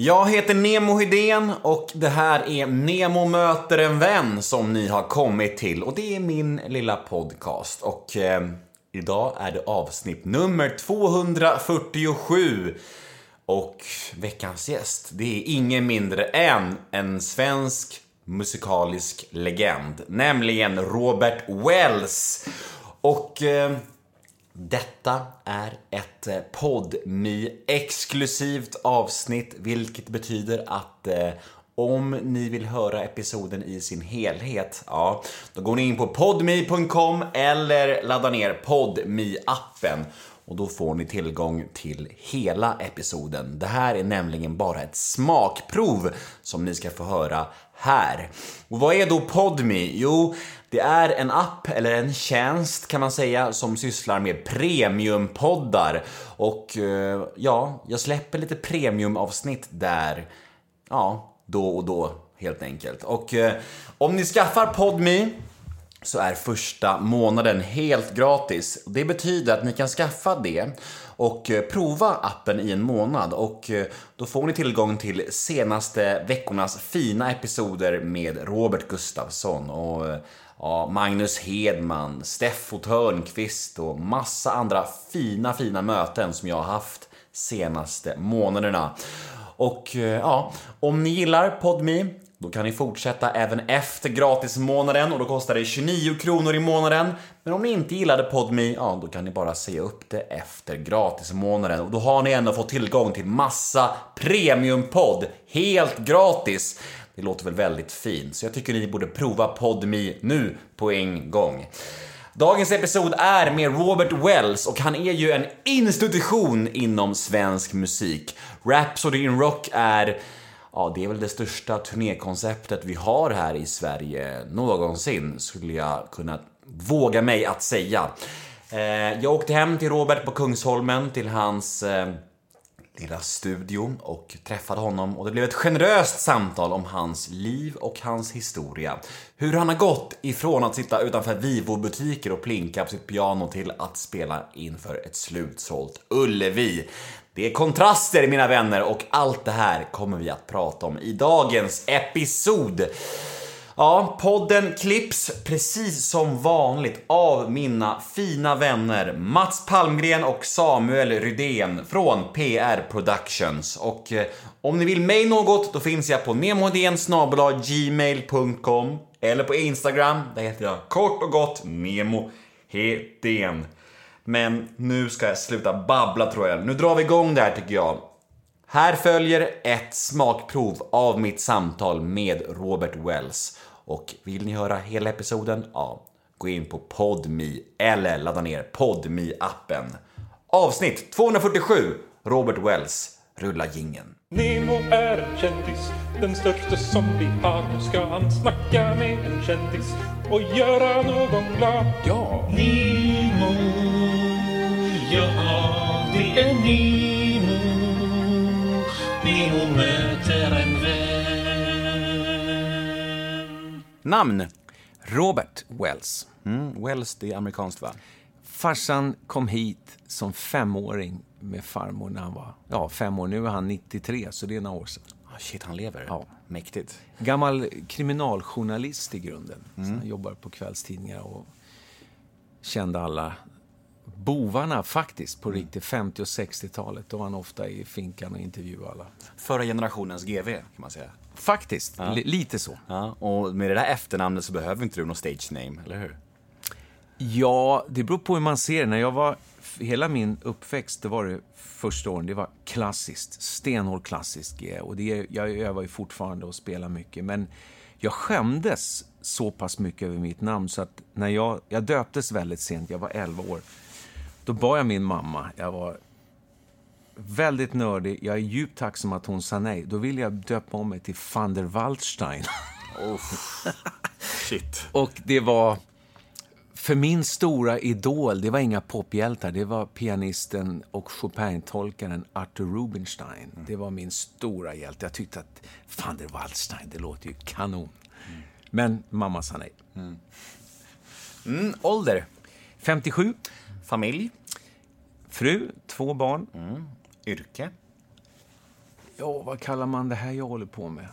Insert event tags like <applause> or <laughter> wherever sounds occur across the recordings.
Jag heter Nemo Hedén och det här är Nemo möter en vän som ni har kommit till. Och det är min lilla podcast. Och eh, idag är det avsnitt nummer 247 och veckans gäst det är ingen mindre än en svensk musikalisk legend, nämligen Robert Wells. Och eh, detta är ett eh, podmi exklusivt avsnitt, vilket betyder att eh, om ni vill höra episoden i sin helhet, ja, då går ni in på podmi.com eller laddar ner podmi appen och då får ni tillgång till hela episoden. Det här är nämligen bara ett smakprov som ni ska få höra här. Och vad är då Podme? Jo, det är en app, eller en tjänst kan man säga, som sysslar med premiumpoddar. Och eh, ja, jag släpper lite premiumavsnitt där, ja, då och då helt enkelt. Och eh, om ni skaffar Podme så är första månaden helt gratis. Det betyder att ni kan skaffa det och eh, prova appen i en månad och eh, då får ni tillgång till senaste veckornas fina episoder med Robert Gustafsson och eh, ja, Magnus Hedman, Steffo Törnqvist och massa andra fina, fina möten som jag har haft senaste månaderna. Och ja, om ni gillar PodMe då kan ni fortsätta även efter gratismånaden och då kostar det 29 kronor i månaden. Men om ni inte gillade PodMe, ja då kan ni bara säga upp det efter gratismånaden och då har ni ändå fått tillgång till massa premiumpodd helt gratis. Det låter väl väldigt fint, så jag tycker ni borde prova PodMe nu på en gång. Dagens episod är med Robert Wells och han är ju en institution inom svensk musik. Rhapsody in Rock är Ja, det är väl det största turnékonceptet vi har här i Sverige någonsin, skulle jag kunna våga mig att säga. Eh, jag åkte hem till Robert på Kungsholmen, till hans eh, lilla studio och träffade honom och det blev ett generöst samtal om hans liv och hans historia. Hur han har gått ifrån att sitta utanför Vivo-butiker och plinka på sitt piano till att spela inför ett slutsålt Ullevi. Det är kontraster mina vänner och allt det här kommer vi att prata om i dagens episod. Ja, podden klipps precis som vanligt av mina fina vänner Mats Palmgren och Samuel Rydén från PR Productions. Och eh, om ni vill mig något, då finns jag på gmail.com eller på Instagram, där heter jag kort och gott Nemo Hedén. Men nu ska jag sluta babbla tror jag. Nu drar vi igång det här tycker jag. Här följer ett smakprov av mitt samtal med Robert Wells. Och vill ni höra hela episoden? Ja, gå in på PodMe eller ladda ner podme appen Avsnitt 247, Robert Wells. Rulla gingen. Nemo är en kändis, den största som vi har. Nu ska han snacka med en kändis och göra någon glad. Ja! Nemo, ja det är Nemo. Nemo möter en vän. Namn? Robert Wells. Mm, Wells, det är amerikanskt va? Farsan kom hit som femåring med farmor när han var ja, fem år. Nu är han 93, så det är några år sedan. Oh, shit, han lever? Ja. Mäktigt. Gammal kriminaljournalist i grunden. Mm. han jobbar på kvällstidningar och kände alla bovarna faktiskt på mm. riktigt. 50 och 60-talet. Då var han ofta i finkan och intervjuade alla. Förra generationens GV, kan man säga. Faktiskt, ja. lite så. Ja, och med det där efternamnet så behöver inte du någon stage name, eller hur? Ja, det beror på hur man ser. När jag var, hela min uppväxt, det var det första åren, det var klassiskt. Stenhårt klassiskt G. Och det, jag övar ju fortfarande och spelar mycket. Men jag skämdes så pass mycket över mitt namn så att när jag, jag döptes väldigt sent, jag var 11 år. Då bad jag min mamma, jag var väldigt nördig, jag är djupt tacksam att hon sa nej. Då ville jag döpa om mig till van der Waldstein. Oh, shit. och det var för min stora idol, det var inga pophjältar, det var pianisten och Chopin-tolkaren Arthur Rubinstein. Mm. Det var min stora hjälte. Jag tyckte att van der Waldstein, det låter ju kanon. Mm. Men mamma sa nej. Mm. mm ålder? 57. Familj? Fru, två barn. Mm. Yrke? Ja, vad kallar man det här jag håller på med?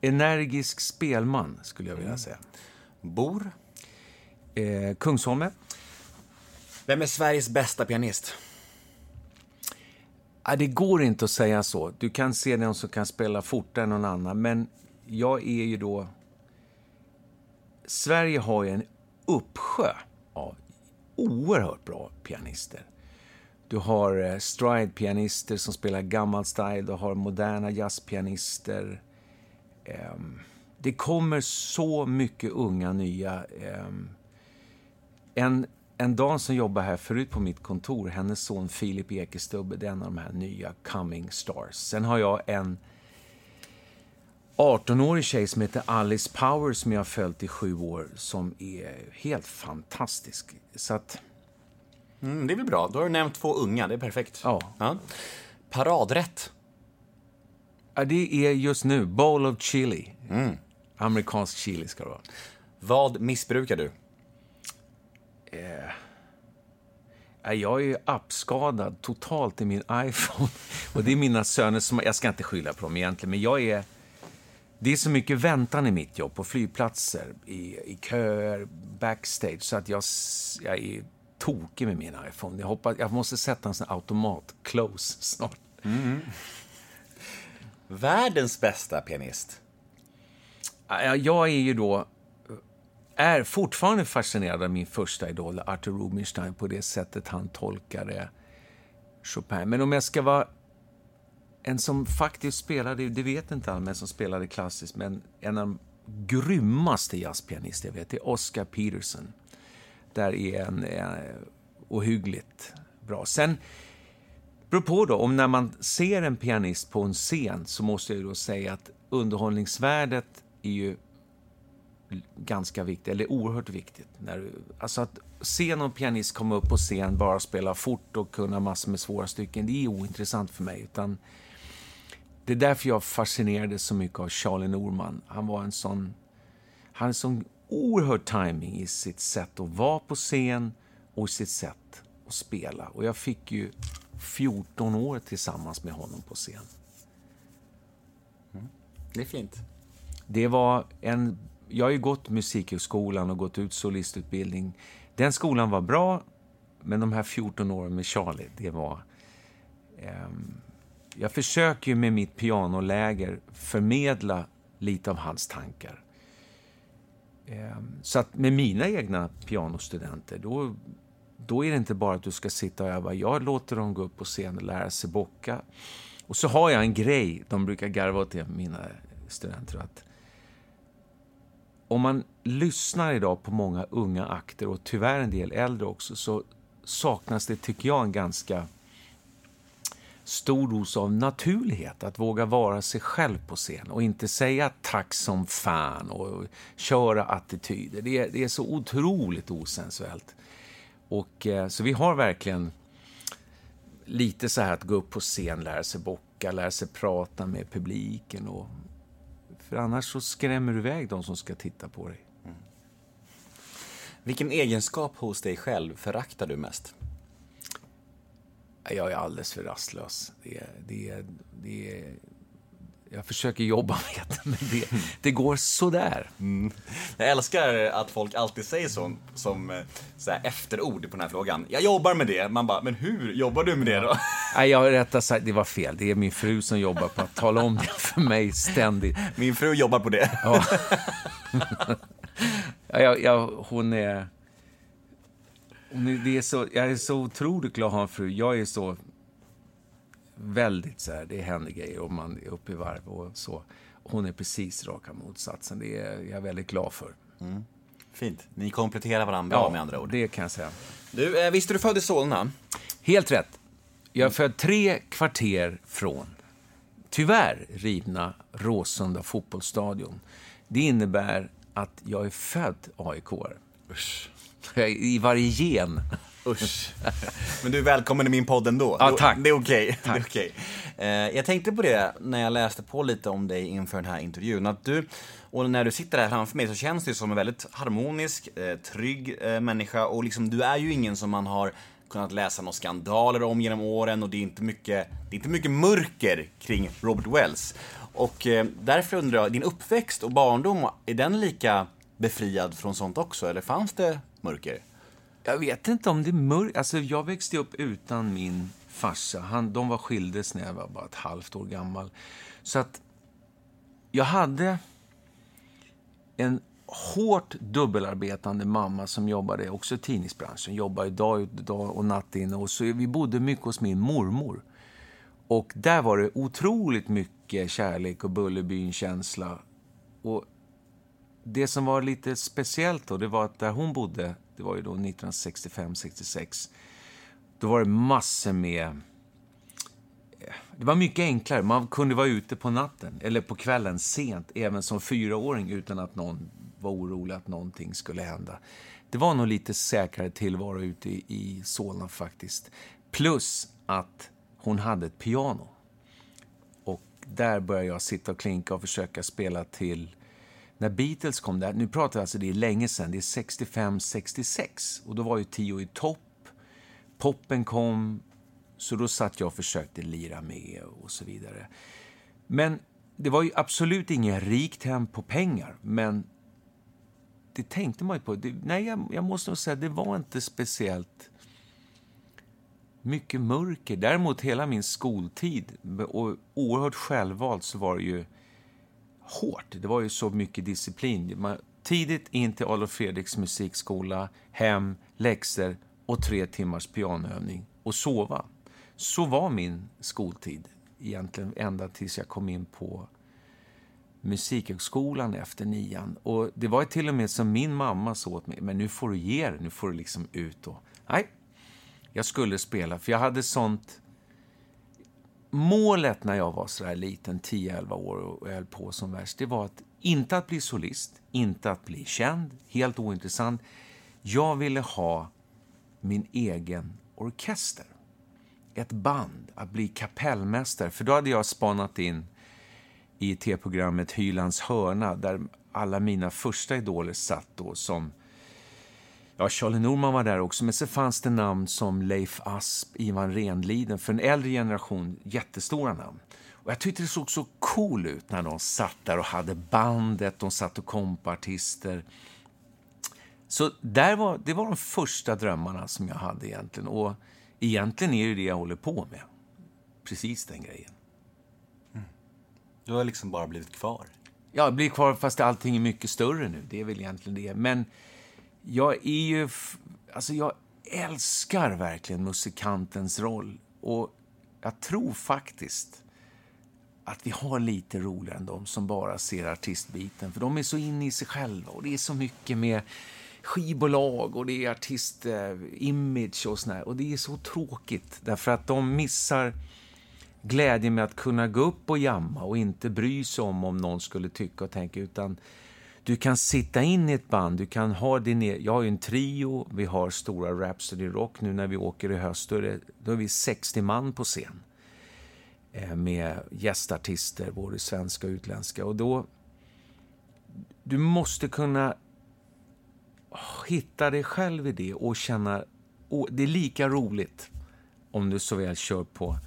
Energisk spelman, skulle jag vilja säga. Bor? Eh, Kungsholmen. Vem är Sveriges bästa pianist? Ja, det går inte att säga så. Du kan se någon som kan spela fortare än någon annan, men jag är ju då... Sverige har ju en uppsjö av oerhört bra pianister. Du har eh, stride-pianister som spelar gammal style, du har moderna jazzpianister. Ehm, det kommer så mycket unga, nya... Ehm. en, en dam som jobbar här förut på mitt kontor, hennes son Filip Ekestubbe, det är en av de här nya coming stars. Sen har jag en 18-årig tjej som heter Alice Power som jag har följt i sju år, som är helt fantastisk. Så att, Mm, det är väl bra. Då har du nämnt två unga, det är perfekt. Ja. Paradrätt? ja, det är just nu bowl of chili. Amerikansk chili ska det vara. Vad missbrukar du? Ja, Jag är ju appskadad totalt i min <laughs> iPhone. Och det är mina söner som... Jag ska inte skylla på dem egentligen, men jag är... Det är så mycket väntan i mitt jobb, på flygplatser, i, i köer, backstage, så att jag, jag är tokig med min iPhone. Jag, hoppas, jag måste sätta en sån här automat, close, <laughs> snart. Världens bästa pianist? Ja, Jag är ju då är fortfarande fascinerad av min första idol, Arthur Rubinstein, på det sättet han tolkade Chopin. Men om jag ska vara en som faktiskt spelade, det vet inte alla, men som spelade klassiskt, men en av de grymmaste jazzpianister jag vet, det är Oscar Peterson. Där är en eh, ohyggligt bra. Sen beror på då, om när man ser en pianist på en scen så måste jag ju då säga att underhållningsvärdet är ju ganska viktigt, eller oerhört viktigt. När du, alltså att se någon pianist komma upp på scen, bara spela fort och kunna massor med svåra stycken, det är ointressant för mig. Utan det är därför jag fascinerades så mycket av Charlie Norman. Han var en sån... Han hade sån oerhörd timing i sitt sätt att vara på scen och i sitt sätt att spela. Och jag fick ju 14 år tillsammans med honom på scen. Det är fint. Det var en... Jag har ju gått Musikhögskolan och gått ut solistutbildning. Den skolan var bra, men de här 14 åren med Charlie, det var... ehm, jag försöker ju med mitt pianoläger förmedla lite av hans tankar. Ehm, så att med mina egna pianostudenter, då, då är det inte bara att du ska sitta och öva. Jag låter dem gå upp på scen och lära sig bocka. Och så har jag en grej, de brukar garva åt det, mina studenter, att om man lyssnar idag på många unga akter och tyvärr en del äldre också, så saknas det, tycker jag, en ganska stor dos av naturlighet. Att våga vara sig själv på scen och inte säga tack som fan och köra attityder. Det är, det är så otroligt osensuellt. Och, eh, så vi har verkligen lite så här att gå upp på scen, lära sig bocka, lära sig prata med publiken. Och, för annars så skrämmer du iväg de som ska titta på dig. Mm. Vilken egenskap hos dig själv föraktar du mest? Jag är alldeles för rastlös. Det, är- det, det, jag försöker jobba <laughs> med det, men det, det går sådär. Jag älskar att folk alltid säger så, som eh, så här, efterord på den här frågan. Jag jobbar med det. Man bara, men hur jobbar du med det då? Nej, jag rättare sagt, det var fel. Det är min fru som jobbar på att tala om det för mig ständigt. Min fru jobbar på det. Ja, <laughs> jag, jag, hon är... Det är så, jag är så otroligt glad att ha en fru. Jag är så väldigt så här, det händer grejer om man är uppe i varv och så. Hon är precis raka motsatsen. Det är jag är väldigt glad för. Fint. Ni kompletterar varandra bra med andra ord. det kan jag säga. Du, eh, visst är du född i Solna? Helt rätt. Jag är född tre kvarter från, tyvärr, rivna Råsunda fotbollsstadion. Det innebär att jag är född aik Usch. I varje gen. Usch. Men du är välkommen i min podd ändå. Ja, tack. Det är okej. Tack. okej. Eh, jag tänkte på det när jag läste på lite om dig inför den här intervjun. Att du, och när du sitter där framför mig så känns du som en väldigt harmonisk, eh, trygg eh, människa. Och liksom, du är ju ingen som man har kunnat läsa några skandaler om genom åren och det är inte mycket, det är inte mycket mörker kring Robert Wells. Och därför undrar jag, din uppväxt och barndom, är den lika befriad från sånt också, eller fanns det mörker? Jag vet inte om det är mörkt. Alltså, jag växte upp utan min farsa. Han, de var skildes när jag var bara ett halvt år gammal. Så att jag hade en hårt dubbelarbetande mamma som jobbade också i tidningsbranschen. Jobbade dag ut dag och natt in. Och så vi bodde mycket hos min mormor. Och där var det otroligt mycket kärlek och Bullerbyn-känsla. Och det som var lite speciellt då, det var att där hon bodde, det var ju då 1965-66, då var det massor med... Eh, det var mycket enklare. Man kunde vara ute på natten, eller på kvällen sent, även som fyraåring utan att någon var orolig att någonting skulle hända. Det var nog lite säkrare tillvaro ute i, i Solna faktiskt. Plus att hon hade ett piano. Och där började jag sitta och klinka och försöka spela till när Beatles kom där, nu pratar jag alltså det är länge sedan, det är 65-66 och då var ju Tio i topp, poppen kom, så då satt jag och försökte lira med och så vidare. Men det var ju absolut inget rikt hem på pengar, men det tänkte man ju på. Det, nej, jag, jag måste nog säga det var inte speciellt mycket mörker. Däremot hela min skoltid, och oerhört självvalt, så var det ju hårt. Det var ju så mycket disciplin. Man, tidigt in till Adolf Fredriks musikskola, hem, läxor och tre timmars pianoövning och sova. Så var min skoltid egentligen ända tills jag kom in på Musikhögskolan efter nian. Och det var till och med som min mamma sa åt mig, men nu får du ge dig, nu får du liksom ut och... Nej, jag skulle spela, för jag hade sånt... Målet när jag var så där liten, 10-11 år och höll på som värst, det var att inte att bli solist, inte att bli känd, helt ointressant. Jag ville ha min egen orkester. Ett band, att bli kapellmästare. För då hade jag spanat in i tv-programmet Hylands hörna där alla mina första idoler satt då som Ja, Charlie Norman var där också, men så fanns det namn som Leif Asp, Ivan Renliden, för en äldre generation jättestora namn. Och jag tyckte det såg så cool ut när de satt där och hade bandet, de satt och kompartister. Så där var, det var de första drömmarna som jag hade egentligen. Och egentligen är det det jag håller på med. Precis den grejen. Du har liksom bara blivit kvar. Jag blir kvar fast allting är mycket större nu. Det är väl egentligen det. Men jag är ju... Alltså jag älskar verkligen musikantens roll. Och jag tror faktiskt att vi har lite roligare än de som bara ser artistbiten. För de är så inne i sig själva och det är så mycket med skivbolag och det är artist-image eh, och sådär. Och det är så tråkigt därför att de missar glädjen med att kunna gå upp och jamma och inte bry sig om om någon skulle tycka och tänka utan du kan sitta in i ett band, du kan ha din e- Jag har ju en trio, vi har stora Rhapsody Rock nu när vi åker i höst, då är, det, då är vi 60 man på scen. Eh, med gästartister, både svenska och utländska. Och då... Du måste kunna hitta dig själv i det och känna... Och det är lika roligt om du såväl kör på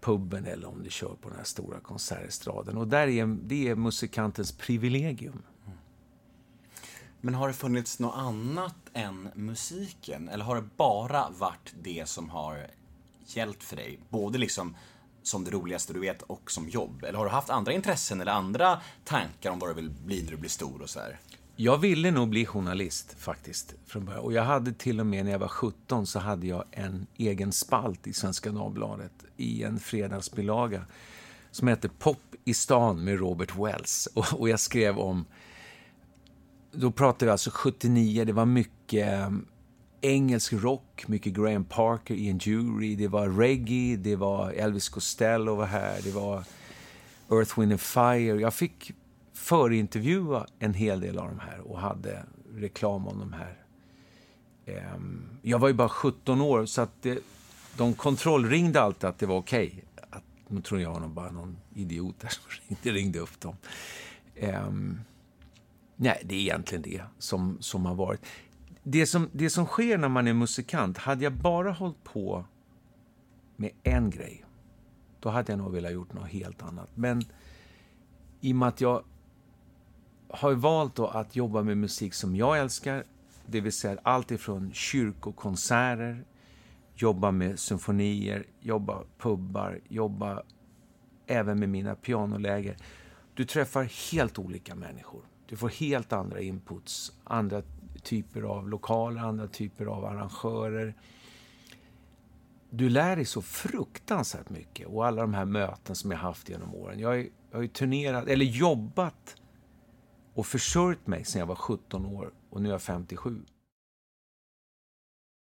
puben eller om du kör på den här stora konsertestraden. Och där är, det är musikantens privilegium. Men har det funnits något annat än musiken? Eller har det bara varit det som har gällt för dig? Både liksom som det roligaste du vet och som jobb? Eller har du haft andra intressen eller andra tankar om vad du vill bli när du blir stor och så här? Jag ville nog bli journalist faktiskt från början. Och jag hade till och med när jag var 17 så hade jag en egen spalt i Svenska Dagbladet i en fredagsbilaga som hette Pop i stan med Robert Wells. Och, <laughs> och jag skrev om då pratade vi alltså 79, det var mycket mm, engelsk rock, mycket Graham Parker, Ian Jury, det var reggae, det var Elvis Costello var här, det var Earth, Wind and Fire. Jag fick förintervjua en hel del av de här och hade reklam om de här. Ehm, jag var ju bara 17 år, så att det, de kontrollringde alltid att det var okej. Okay. Nu tror jag var bara någon idiot där som <laughs> ringde, ringde upp dem. Ehm, Nej, det är egentligen det som, som har varit. det som, det som sker när man är musikant, hade jag bara hållit på med en grej, då hade jag nog velat gjort något helt annat. Men i och med att jag har valt då att jobba med musik som jag älskar, det vill säga allt ifrån kyrkokonserter, jobba med symfonier, jobba pubbar, jobba även med mina pianoläger. Du träffar helt olika människor. Du får helt andra inputs, andra typer av lokaler, andra typer av arrangörer. Du lär dig så fruktansvärt mycket och alla de här möten som jag haft genom åren. Jag, är, jag har ju turnerat, eller jobbat och försörjt mig sedan jag var 17 år och nu är jag 57.